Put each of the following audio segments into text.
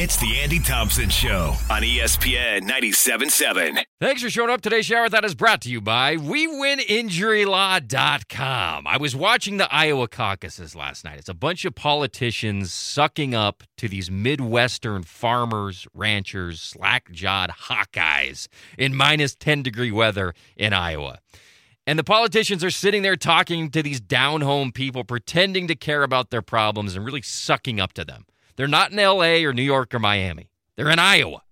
It's the Andy Thompson Show on ESPN 97.7. Thanks for showing up. Today's shower that is brought to you by WeWinInjuryLaw.com. I was watching the Iowa caucuses last night. It's a bunch of politicians sucking up to these Midwestern farmers, ranchers, slack jawed Hawkeyes in minus 10 degree weather in Iowa. And the politicians are sitting there talking to these down home people, pretending to care about their problems and really sucking up to them. They're not in LA or New York or Miami, they're in Iowa.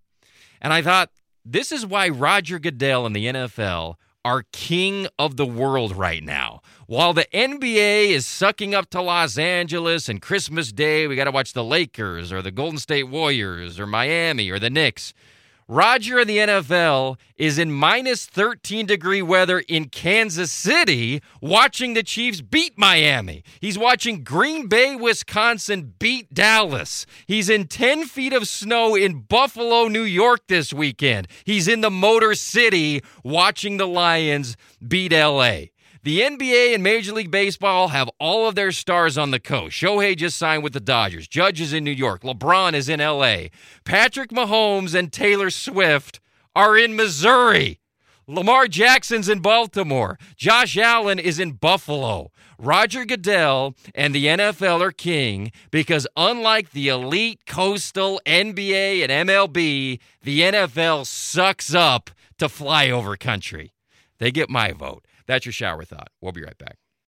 And I thought, this is why Roger Goodell and the NFL are king of the world right now. While the NBA is sucking up to Los Angeles and Christmas Day, we got to watch the Lakers or the Golden State Warriors or Miami or the Knicks. Roger in the NFL is in minus 13 degree weather in Kansas City watching the Chiefs beat Miami. He's watching Green Bay, Wisconsin beat Dallas. He's in 10 feet of snow in Buffalo, New York this weekend. He's in the Motor City watching the Lions beat LA. The NBA and Major League Baseball have all of their stars on the coast. Shohei just signed with the Dodgers. Judge is in New York. LeBron is in LA. Patrick Mahomes and Taylor Swift are in Missouri. Lamar Jackson's in Baltimore. Josh Allen is in Buffalo. Roger Goodell and the NFL are king because, unlike the elite coastal NBA and MLB, the NFL sucks up to flyover country. They get my vote. That's your shower thought. We'll be right back.